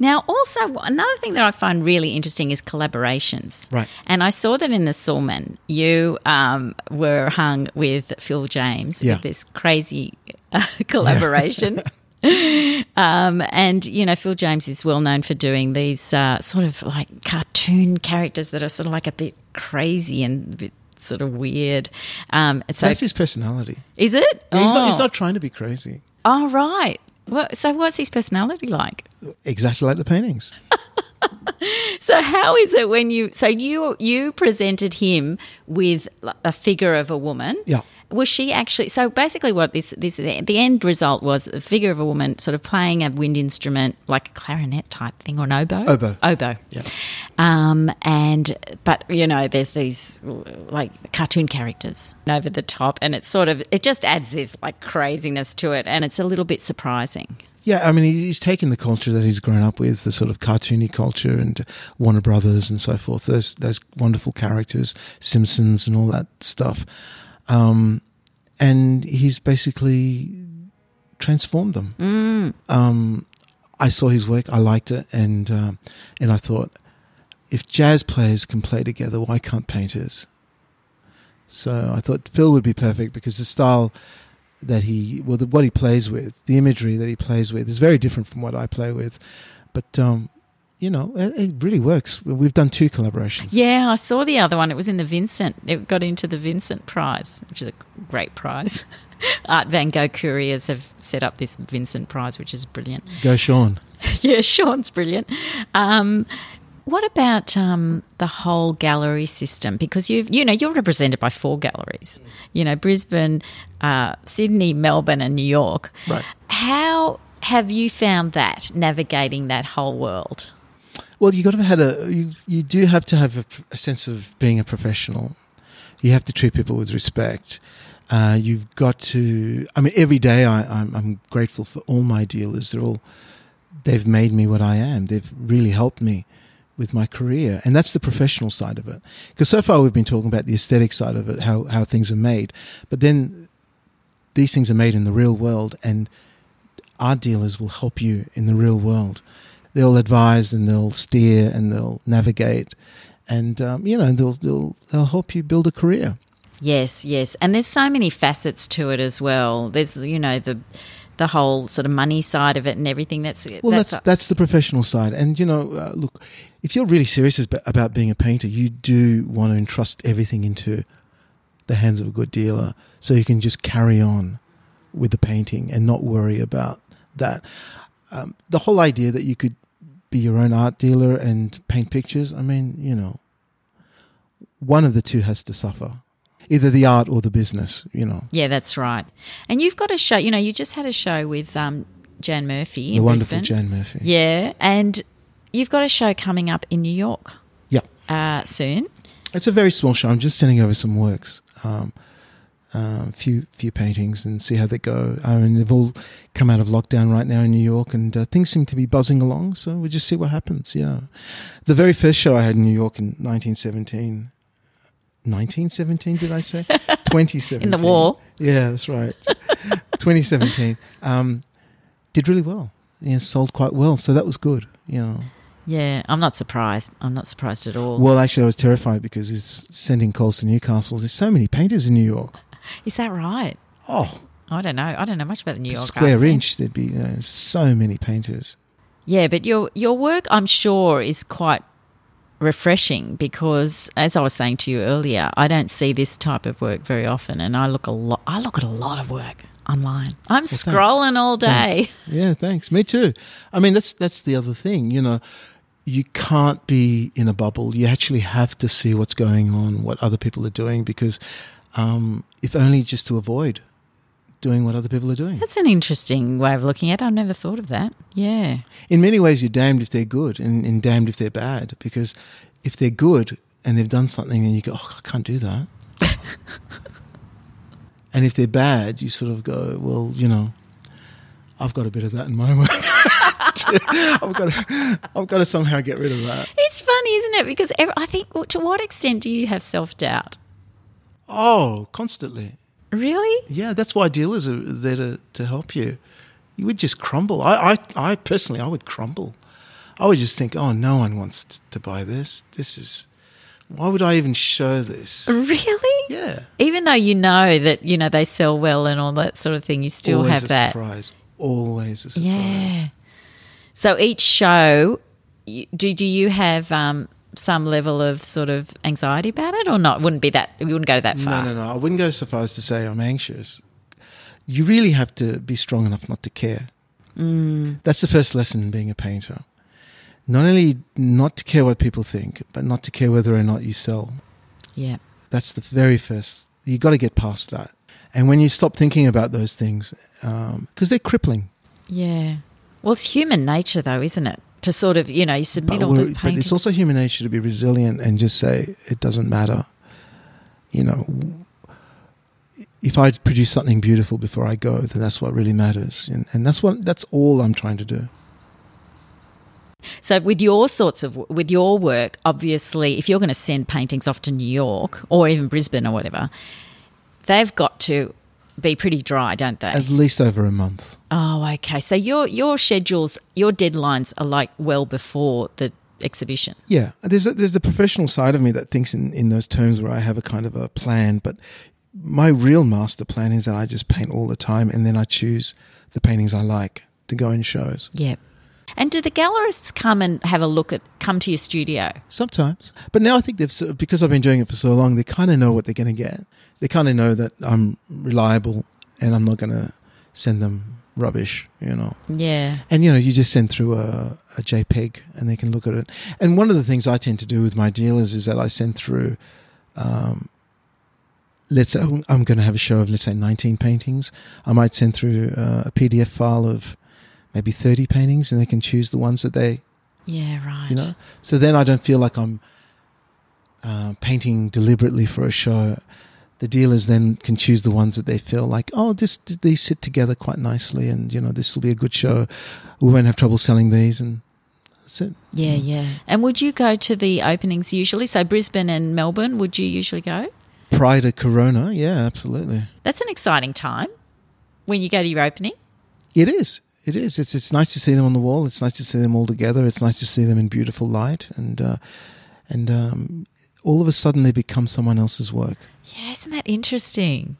Now, also, another thing that I find really interesting is collaborations. Right. And I saw that in the Sulman, you um, were hung with Phil James yeah. with this crazy uh, collaboration. Yeah. um, and you know, Phil James is well known for doing these uh, sort of like cartoon characters that are sort of like a bit crazy and a bit sort of weird. Um, so that's his personality. Is it? Yeah, he's, oh. not, he's oh. not trying to be crazy. Oh right. Well, so what's his personality like? Exactly like the paintings. so how is it when you so you you presented him with a figure of a woman? Yeah was she actually so basically what this this the end result was a figure of a woman sort of playing a wind instrument like a clarinet type thing or an oboe? Oboe. Oboe. Yeah. Um and but you know there's these like cartoon characters over the top and it's sort of it just adds this like craziness to it and it's a little bit surprising. Yeah, I mean, he's taken the culture that he's grown up with, the sort of cartoony culture and Warner Brothers and so forth, those those wonderful characters, Simpsons and all that stuff, um, and he's basically transformed them. Mm. Um, I saw his work, I liked it, and uh, and I thought, if jazz players can play together, why can't painters? So I thought Phil would be perfect because the style that he, well, the, what he plays with, the imagery that he plays with, is very different from what I play with. But um, you know, it, it, really works. We've done two collaborations. Yeah, I saw the other one. It was in the Vincent. It got into the Vincent Prize, which is a great prize. Art Van Go couriers have set up this Vincent Prize, which is brilliant. Go, Sean. yeah, Sean's brilliant. Um, what about um, the whole gallery system? Because you've, you know, you're represented by four galleries. You know, Brisbane, uh, Sydney, Melbourne, and New York. Right. How have you found that navigating that whole world? Well, you got to have a you, you do have to have a, a, sense of being a professional. You have to treat people with respect. Uh, you've got to. I mean, every day I, I'm, I'm grateful for all my dealers. They're all they've made me what I am. They've really helped me with my career. And that's the professional side of it. Because so far we've been talking about the aesthetic side of it, how, how things are made. But then these things are made in the real world and our dealers will help you in the real world. They'll advise and they'll steer and they'll navigate and um, you know they'll, they'll they'll help you build a career. Yes, yes, and there's so many facets to it as well. There's you know the the whole sort of money side of it and everything. That's well, that's that's, that's the professional side. And you know, uh, look, if you're really serious about being a painter, you do want to entrust everything into the hands of a good dealer, so you can just carry on with the painting and not worry about that. Um, the whole idea that you could be your own art dealer and paint pictures, I mean, you know, one of the two has to suffer. Either the art or the business, you know. Yeah, that's right. And you've got a show, you know, you just had a show with um, Jan Murphy. The wonderful Brisbane. Jan Murphy. Yeah. And you've got a show coming up in New York. Yeah. Uh, soon. It's a very small show. I'm just sending over some works. Um, um, few few paintings and see how they go. I mean, they've all come out of lockdown right now in New York, and uh, things seem to be buzzing along. So we'll just see what happens. Yeah, the very first show I had in New York in 1917. 1917, did I say? 2017. in the war. Yeah, that's right. 2017. Um, did really well. Yeah, sold quite well. So that was good, you know. Yeah, I'm not surprised. I'm not surprised at all. Well, actually, I was terrified because it's sending calls to Newcastle. There's so many painters in New York. Is that right? Oh, I don't know. I don't know much about the New York square inch. There'd be so many painters. Yeah, but your your work, I'm sure, is quite refreshing because, as I was saying to you earlier, I don't see this type of work very often, and I look a lot. I look at a lot of work online. I'm well, scrolling thanks. all day. Thanks. Yeah, thanks. Me too. I mean, that's that's the other thing. You know, you can't be in a bubble. You actually have to see what's going on, what other people are doing, because um, if only just to avoid doing what other people are doing. That's an interesting way of looking at it. I've never thought of that. Yeah. In many ways, you're damned if they're good and, and damned if they're bad, because if they're good and they've done something and you go, oh, I can't do that. and if they're bad, you sort of go, well, you know, I've got a bit of that in my work. I've got to, I've got to somehow get rid of that. It's funny, isn't it? Because every, I think, to what extent do you have self doubt? Oh, constantly. Really? Yeah, that's why dealers are there to, to help you. You would just crumble. I, I, I personally, I would crumble. I would just think, oh, no one wants to, to buy this. This is, why would I even show this? Really? Yeah. Even though you know that, you know, they sell well and all that sort of thing, you still Always have a that. surprise. Always a surprise. Yeah. So each show, do, do you have um, some level of sort of anxiety about it or not? Wouldn't be that, we wouldn't go that far. No, no, no. I wouldn't go so far as to say I'm anxious. You really have to be strong enough not to care. Mm. That's the first lesson in being a painter. Not only not to care what people think, but not to care whether or not you sell. Yeah. That's the very first. You got to get past that. And when you stop thinking about those things, because um, they're crippling. Yeah. Well, it's human nature, though, isn't it? To sort of, you know, you submit but all those paintings. But it's also human nature to be resilient and just say it doesn't matter. You know, if I produce something beautiful before I go, then that's what really matters, and, and that's what that's all I'm trying to do. So with your sorts of with your work, obviously, if you're going to send paintings off to New York or even Brisbane or whatever, they've got to be pretty dry, don't they? At least over a month. Oh, okay. So your your schedules, your deadlines are like well before the exhibition. Yeah, there's a, there's the professional side of me that thinks in in those terms where I have a kind of a plan, but my real master plan is that I just paint all the time and then I choose the paintings I like to go in shows. Yeah. And do the gallerists come and have a look at come to your studio? Sometimes, but now I think they've because I've been doing it for so long, they kind of know what they're going to get. They kind of know that I'm reliable and I'm not going to send them rubbish, you know. Yeah. And you know, you just send through a, a JPEG and they can look at it. And one of the things I tend to do with my dealers is that I send through. Um, let's say I'm going to have a show of let's say 19 paintings. I might send through uh, a PDF file of maybe 30 paintings and they can choose the ones that they yeah right you know so then i don't feel like i'm uh, painting deliberately for a show the dealers then can choose the ones that they feel like, oh, this these sit together quite nicely, and you know this will be a good show. We won't have trouble selling these, and that's it. Yeah, yeah. And would you go to the openings usually? So Brisbane and Melbourne, would you usually go? Prior to Corona, yeah, absolutely. That's an exciting time when you go to your opening. It is. It is. It's it's nice to see them on the wall. It's nice to see them all together. It's nice to see them in beautiful light, and uh, and um, all of a sudden they become someone else's work. Yeah, isn't that interesting?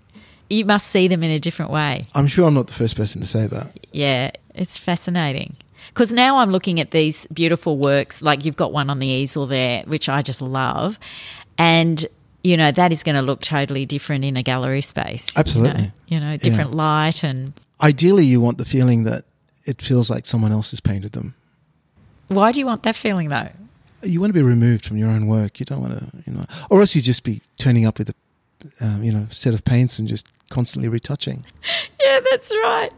You must see them in a different way. I'm sure I'm not the first person to say that. Yeah, it's fascinating. Because now I'm looking at these beautiful works, like you've got one on the easel there, which I just love. And, you know, that is going to look totally different in a gallery space. Absolutely. You know, you know different yeah. light and. Ideally, you want the feeling that it feels like someone else has painted them. Why do you want that feeling, though? You want to be removed from your own work. You don't want to, you know, or else you just be turning up with a, um, you know, set of paints and just constantly retouching. Yeah, that's right.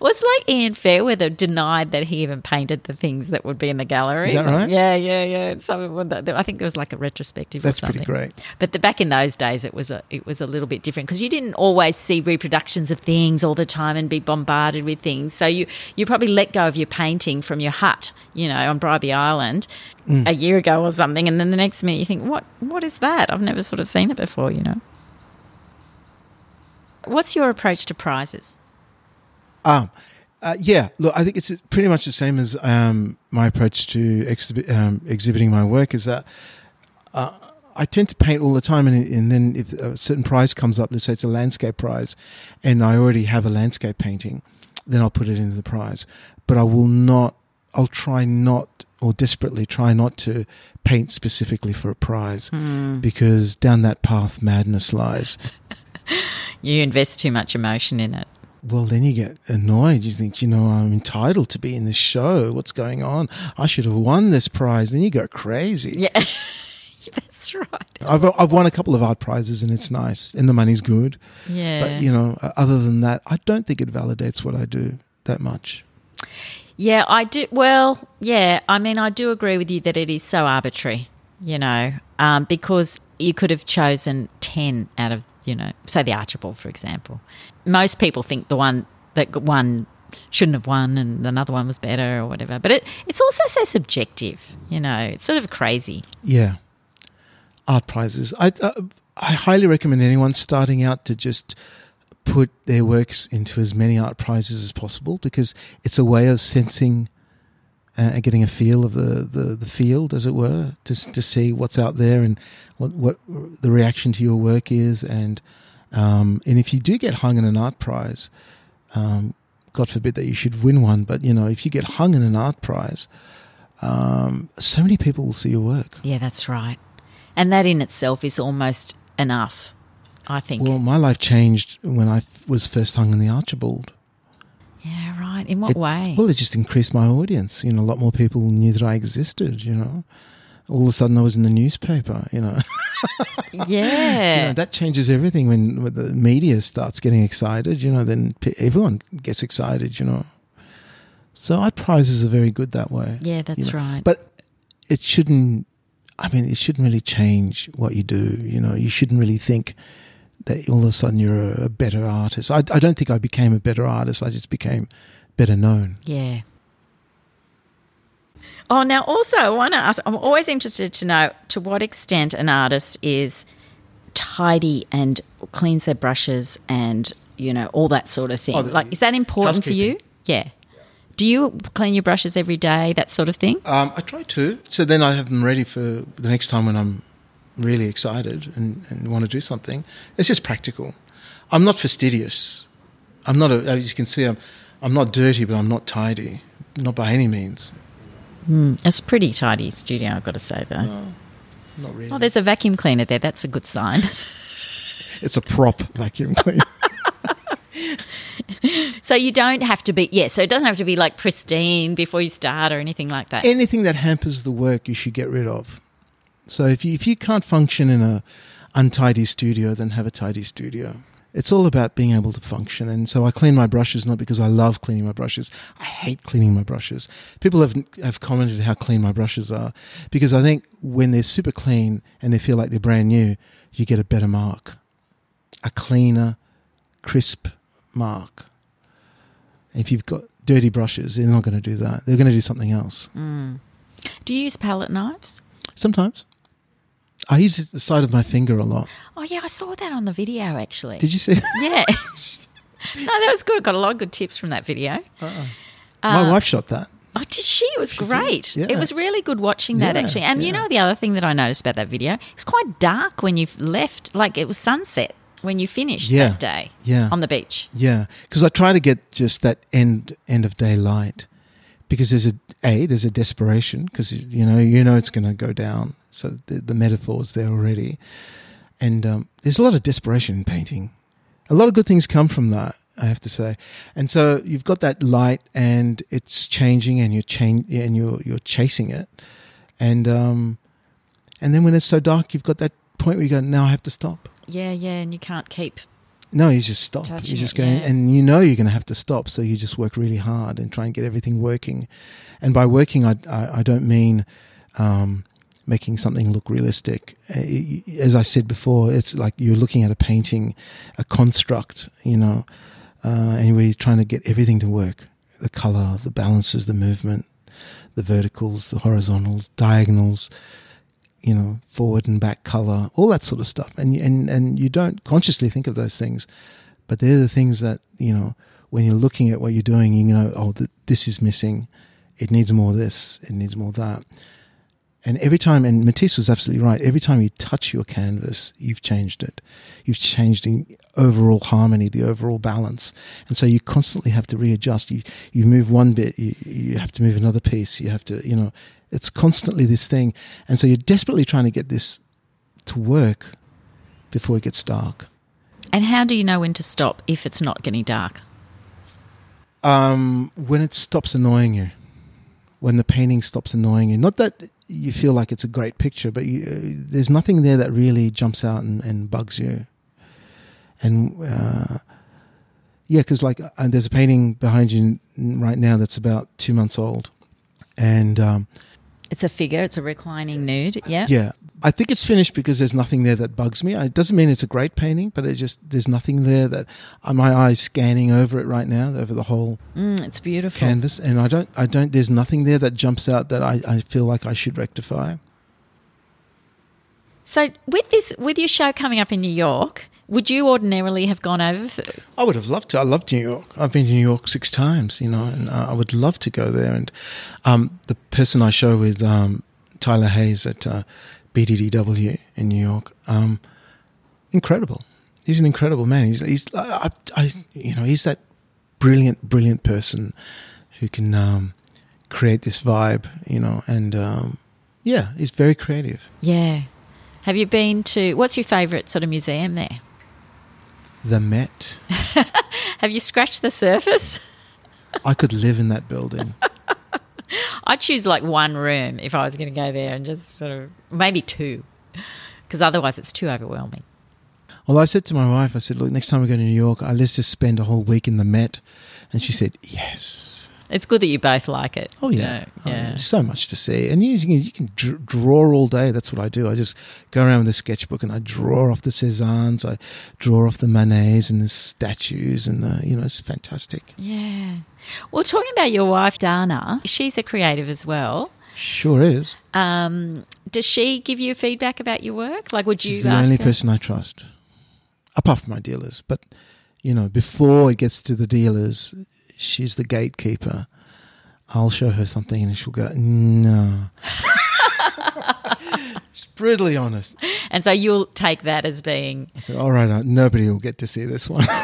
Well, it's like Ian Fairweather denied that he even painted the things that would be in the gallery. Is that right? Yeah, yeah, yeah. So I think there was like a retrospective. That's pretty great. But the, back in those days, it was a it was a little bit different because you didn't always see reproductions of things all the time and be bombarded with things. So you you probably let go of your painting from your hut, you know, on Bribie Island. Mm. A year ago or something, and then the next minute you think, "What? What is that? I've never sort of seen it before." You know. What's your approach to prizes? Um, uh, yeah, look, I think it's pretty much the same as um, my approach to exhibi- um, exhibiting my work. Is that uh, I tend to paint all the time, and, and, then if a certain prize comes up, let's say it's a landscape prize, and I already have a landscape painting, then I'll put it into the prize. But I will not. I'll try not, or desperately try not to paint specifically for a prize, mm. because down that path madness lies. you invest too much emotion in it. Well, then you get annoyed. You think, you know, I'm entitled to be in this show. What's going on? I should have won this prize. Then you go crazy. Yeah. That's right. I've I've won a couple of art prizes and it's nice and the money's good. Yeah. But you know, other than that, I don't think it validates what I do that much. Yeah, I do. Well, yeah. I mean, I do agree with you that it is so arbitrary. You know, um, because you could have chosen ten out of you know, say the Archibald, for example. Most people think the one that won shouldn't have won and another one was better or whatever. But it, it's also so subjective, you know, it's sort of crazy. Yeah. Art prizes. I, uh, I highly recommend anyone starting out to just put their works into as many art prizes as possible because it's a way of sensing and getting a feel of the, the, the field, as it were, to to see what's out there and what what the reaction to your work is, and um, and if you do get hung in an art prize, um, God forbid that you should win one, but you know if you get hung in an art prize, um, so many people will see your work. Yeah, that's right, and that in itself is almost enough. I think. Well, my life changed when I was first hung in the Archibald. Right. In what it, way? Well, it just increased my audience. You know, a lot more people knew that I existed. You know, all of a sudden I was in the newspaper. You know, yeah, you know, that changes everything when, when the media starts getting excited. You know, then everyone gets excited. You know, so art prizes are very good that way. Yeah, that's you know? right. But it shouldn't. I mean, it shouldn't really change what you do. You know, you shouldn't really think that all of a sudden you're a, better artist. I, I don't think I became a better artist. I just became better known. Yeah. Oh, now also I want to ask. I'm always interested to know to what extent an artist is tidy and cleans their brushes and you know all that sort of thing. Oh, like, is that important for you? Yeah. Do you clean your brushes every day, that sort of thing? Um, I try to. So then I have them ready for the next time when I'm really excited and, and want to do something. It's just practical. I'm not fastidious. I'm not, a, as you can see, I'm, I'm not dirty, but I'm not tidy. Not by any means. Mm, it's a pretty tidy studio, I've got to say, though. No, not really. Oh, there's a vacuum cleaner there. That's a good sign. it's a prop vacuum cleaner. so you don't have to be, yeah, so it doesn't have to be like pristine before you start or anything like that. Anything that hampers the work, you should get rid of. So if you, if you can't function in a untidy studio, then have a tidy studio. It's all about being able to function. And so I clean my brushes not because I love cleaning my brushes. I hate cleaning my brushes. People have have commented how clean my brushes are because I think when they're super clean and they feel like they're brand new, you get a better mark. a cleaner, crisp mark. If you've got dirty brushes, they're not going to do that. They're going to do something else. Mm. Do you use palette knives? Sometimes. I use the side of my finger a lot. Oh yeah, I saw that on the video actually. Did you see? Yeah. no, that was good. I got a lot of good tips from that video. Uh-uh. my Uh, wife shot that. Oh, did she? It was She great. yeah. It was really good watching that Yeah, actually. And you know the other thing that I noticed about that video? It's quite dark when you left. Like it was sunset when you finished Yeah. that day Yeah. on the beach. Yeah, because I try to get just that end end of day light, because there's a a there's a desperation because you know you know it's going to go down. So the, the metaphor's there already, and um, there's a lot of desperation in painting. A lot of good things come from that, I have to say. And so you've got that light, and it's changing, and you're change, and you're you're chasing it, and um, and then when it's so dark, you've got that point where you go, now I have to stop. Yeah, yeah, and you can't keep. No, you just stop. Touching You just it, go, yeah. and you know you're going to have to stop. So you just work really hard and try and get everything working. And by working, I I, I don't mean um, making something look realistic. Uh, As I said before, it's like you're looking at a painting, a construct, you know, uh, and we're trying to get everything to work: the color, the balances, the movement, the verticals, the horizontals, diagonals you know, forward and back color, all that sort of stuff. And and and you don't consciously think of those things, but they're the things that you know when you're looking at what you're doing, you know, oh, th- this is missing. It needs more this. It needs more that. And every time, and Matisse was absolutely right. Every time you touch your canvas, you've changed it. You've changed the overall harmony, the overall balance, and so you constantly have to readjust. You you move one bit, you you have to move another piece. You have to, you know, it's constantly this thing, and so you're desperately trying to get this to work before it gets dark. And how do you know when to stop if it's not getting dark? Um, when it stops annoying you, when the painting stops annoying you, not that you feel like it's a great picture, but you, uh, there's nothing there that really jumps out and, and bugs you. And uh, yeah, because like uh, there's a painting behind you right now that's about two months old, and um, It's a figure. It's a reclining nude. Yeah. yeah, I think it's finished because there's nothing there that bugs me. It doesn't mean it's a great painting, but it just there's nothing there that uh, my eyes scanning over it right now, over the whole Mm, it's beautiful. canvas, and I don't, I don't. There's nothing there that jumps out that I, I feel like I should rectify. So with this, with your show coming up in New York, would you ordinarily have gone over? For, I would have loved to. I loved New York. I've been to New York six times, you know, and uh, I would love to go there. And um, the person I show with um, Tyler Hays at uh, BDDW in New York, um, incredible. He's an incredible man. He's, he's, I, I, you know, he's that brilliant, brilliant person who can um, create this vibe, you know, and um, yeah, he's very creative. yeah. Have you been to? What's your favourite sort of museum there? The Met. Have you scratched the surface? I could live in that building. I'd choose like one room if I was going to go there and just sort of maybe two, because otherwise it's too overwhelming. Well, I said to my wife, I said, look, next time we go to New York, let's just spend a whole week in the Met. And she said, yes. It's good that you both like it. Oh, you yeah. know, Oh, yeah. there's so much to see. And you, you can, you can dr- draw all day. That's what I do. I just go around with a sketchbook and I draw off the Cezannes, I draw off the Manets and the statues. And, the, you know, it's fantastic. Yeah. Well, talking about your wife, Dana, she's a creative as well. Sure is. Um, does she give you feedback about your work? Like, would you She's the only her? person I trust, apart from my dealers. But, you know, before it gets to the dealers, she's the gatekeeper. I'll show her something and she'll go, no. she's brutally honest. And so you'll take that as being I said, all right, uh, nobody will get to see this one.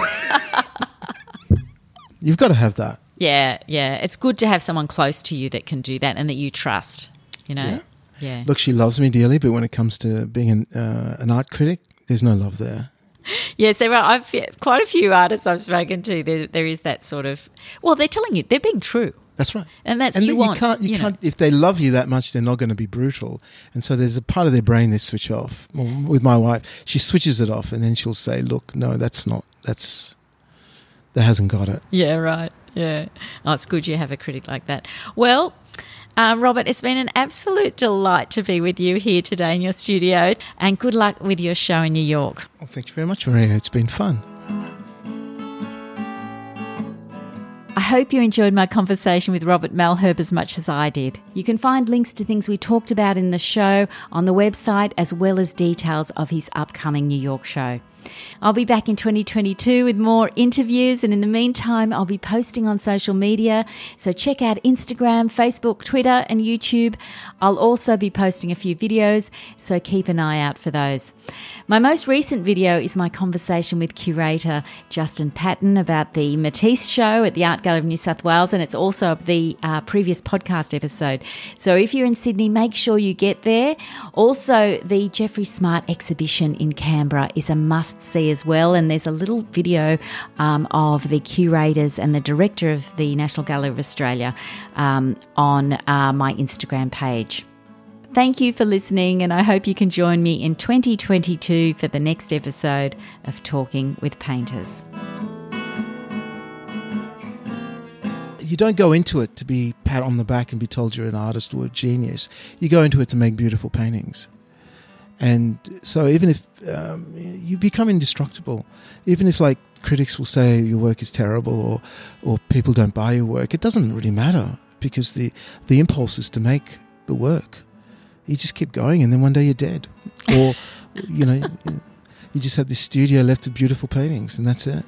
You've got to have that. yeah, yeah. It's good to have someone close to you that can do that and that you trust. You know. Yeah. Look, she loves me dearly, but when it comes to being an, uh, an art critic, there's no love there. Yes, there are. I've quite a few artists I've spoken to. There, there is that sort of. Well, they're telling you they're being true, That's right. and that's and you you, can't, you, you can't, if they love you that much, they're not going to be brutal. And so there's a part of their brain they switch off. Well, with my wife, she switches it off, and then she'll say, "Look, no, that's not. That's that hasn't got it." Yeah, right. Yeah. Oh, it's good you have a critic like that. Well, Uh, Robert, it's been an absolute delight to be with you here today in your studio, and good luck with your show in New York. Well, thank you very much, Maria. It's been fun. I hope you enjoyed my conversation with Robert Malherbe as much as I did. You can find links to things we talked about in the show on the website, as well as details of his upcoming New York show. I'll be back in 2022 with more interviews, and in the meantime, I'll be posting on social media. So check out Instagram, Facebook, Twitter, and YouTube. I'll also be posting a few videos, so keep an eye out for those. My most recent video is my conversation with curator Justin Paton about the Matisse show at the Art Gallery of New South Wales, and it's also the uh, previous podcast episode. So if you're in Sydney, make sure you get there. Also, the Jeffrey Smart exhibition in Canberra is a must see as well, and there's a little video um, of the curators and the director of the National Gallery of Australia um, on uh, my Instagram page. Thank you for listening, and I hope you can join me in 2022 for the next episode of Talking with Painters. You don't go into it to be pat on the back and be told you're an artist or a genius. You go into it to make beautiful paintings. And so, even if um, you become indestructible, even if like critics will say your work is terrible or or people don't buy your work, it doesn't really matter because the the impulse is to make the work you just keep going, and then one day you're dead, or you know, you just have this studio left of beautiful paintings, and that's it.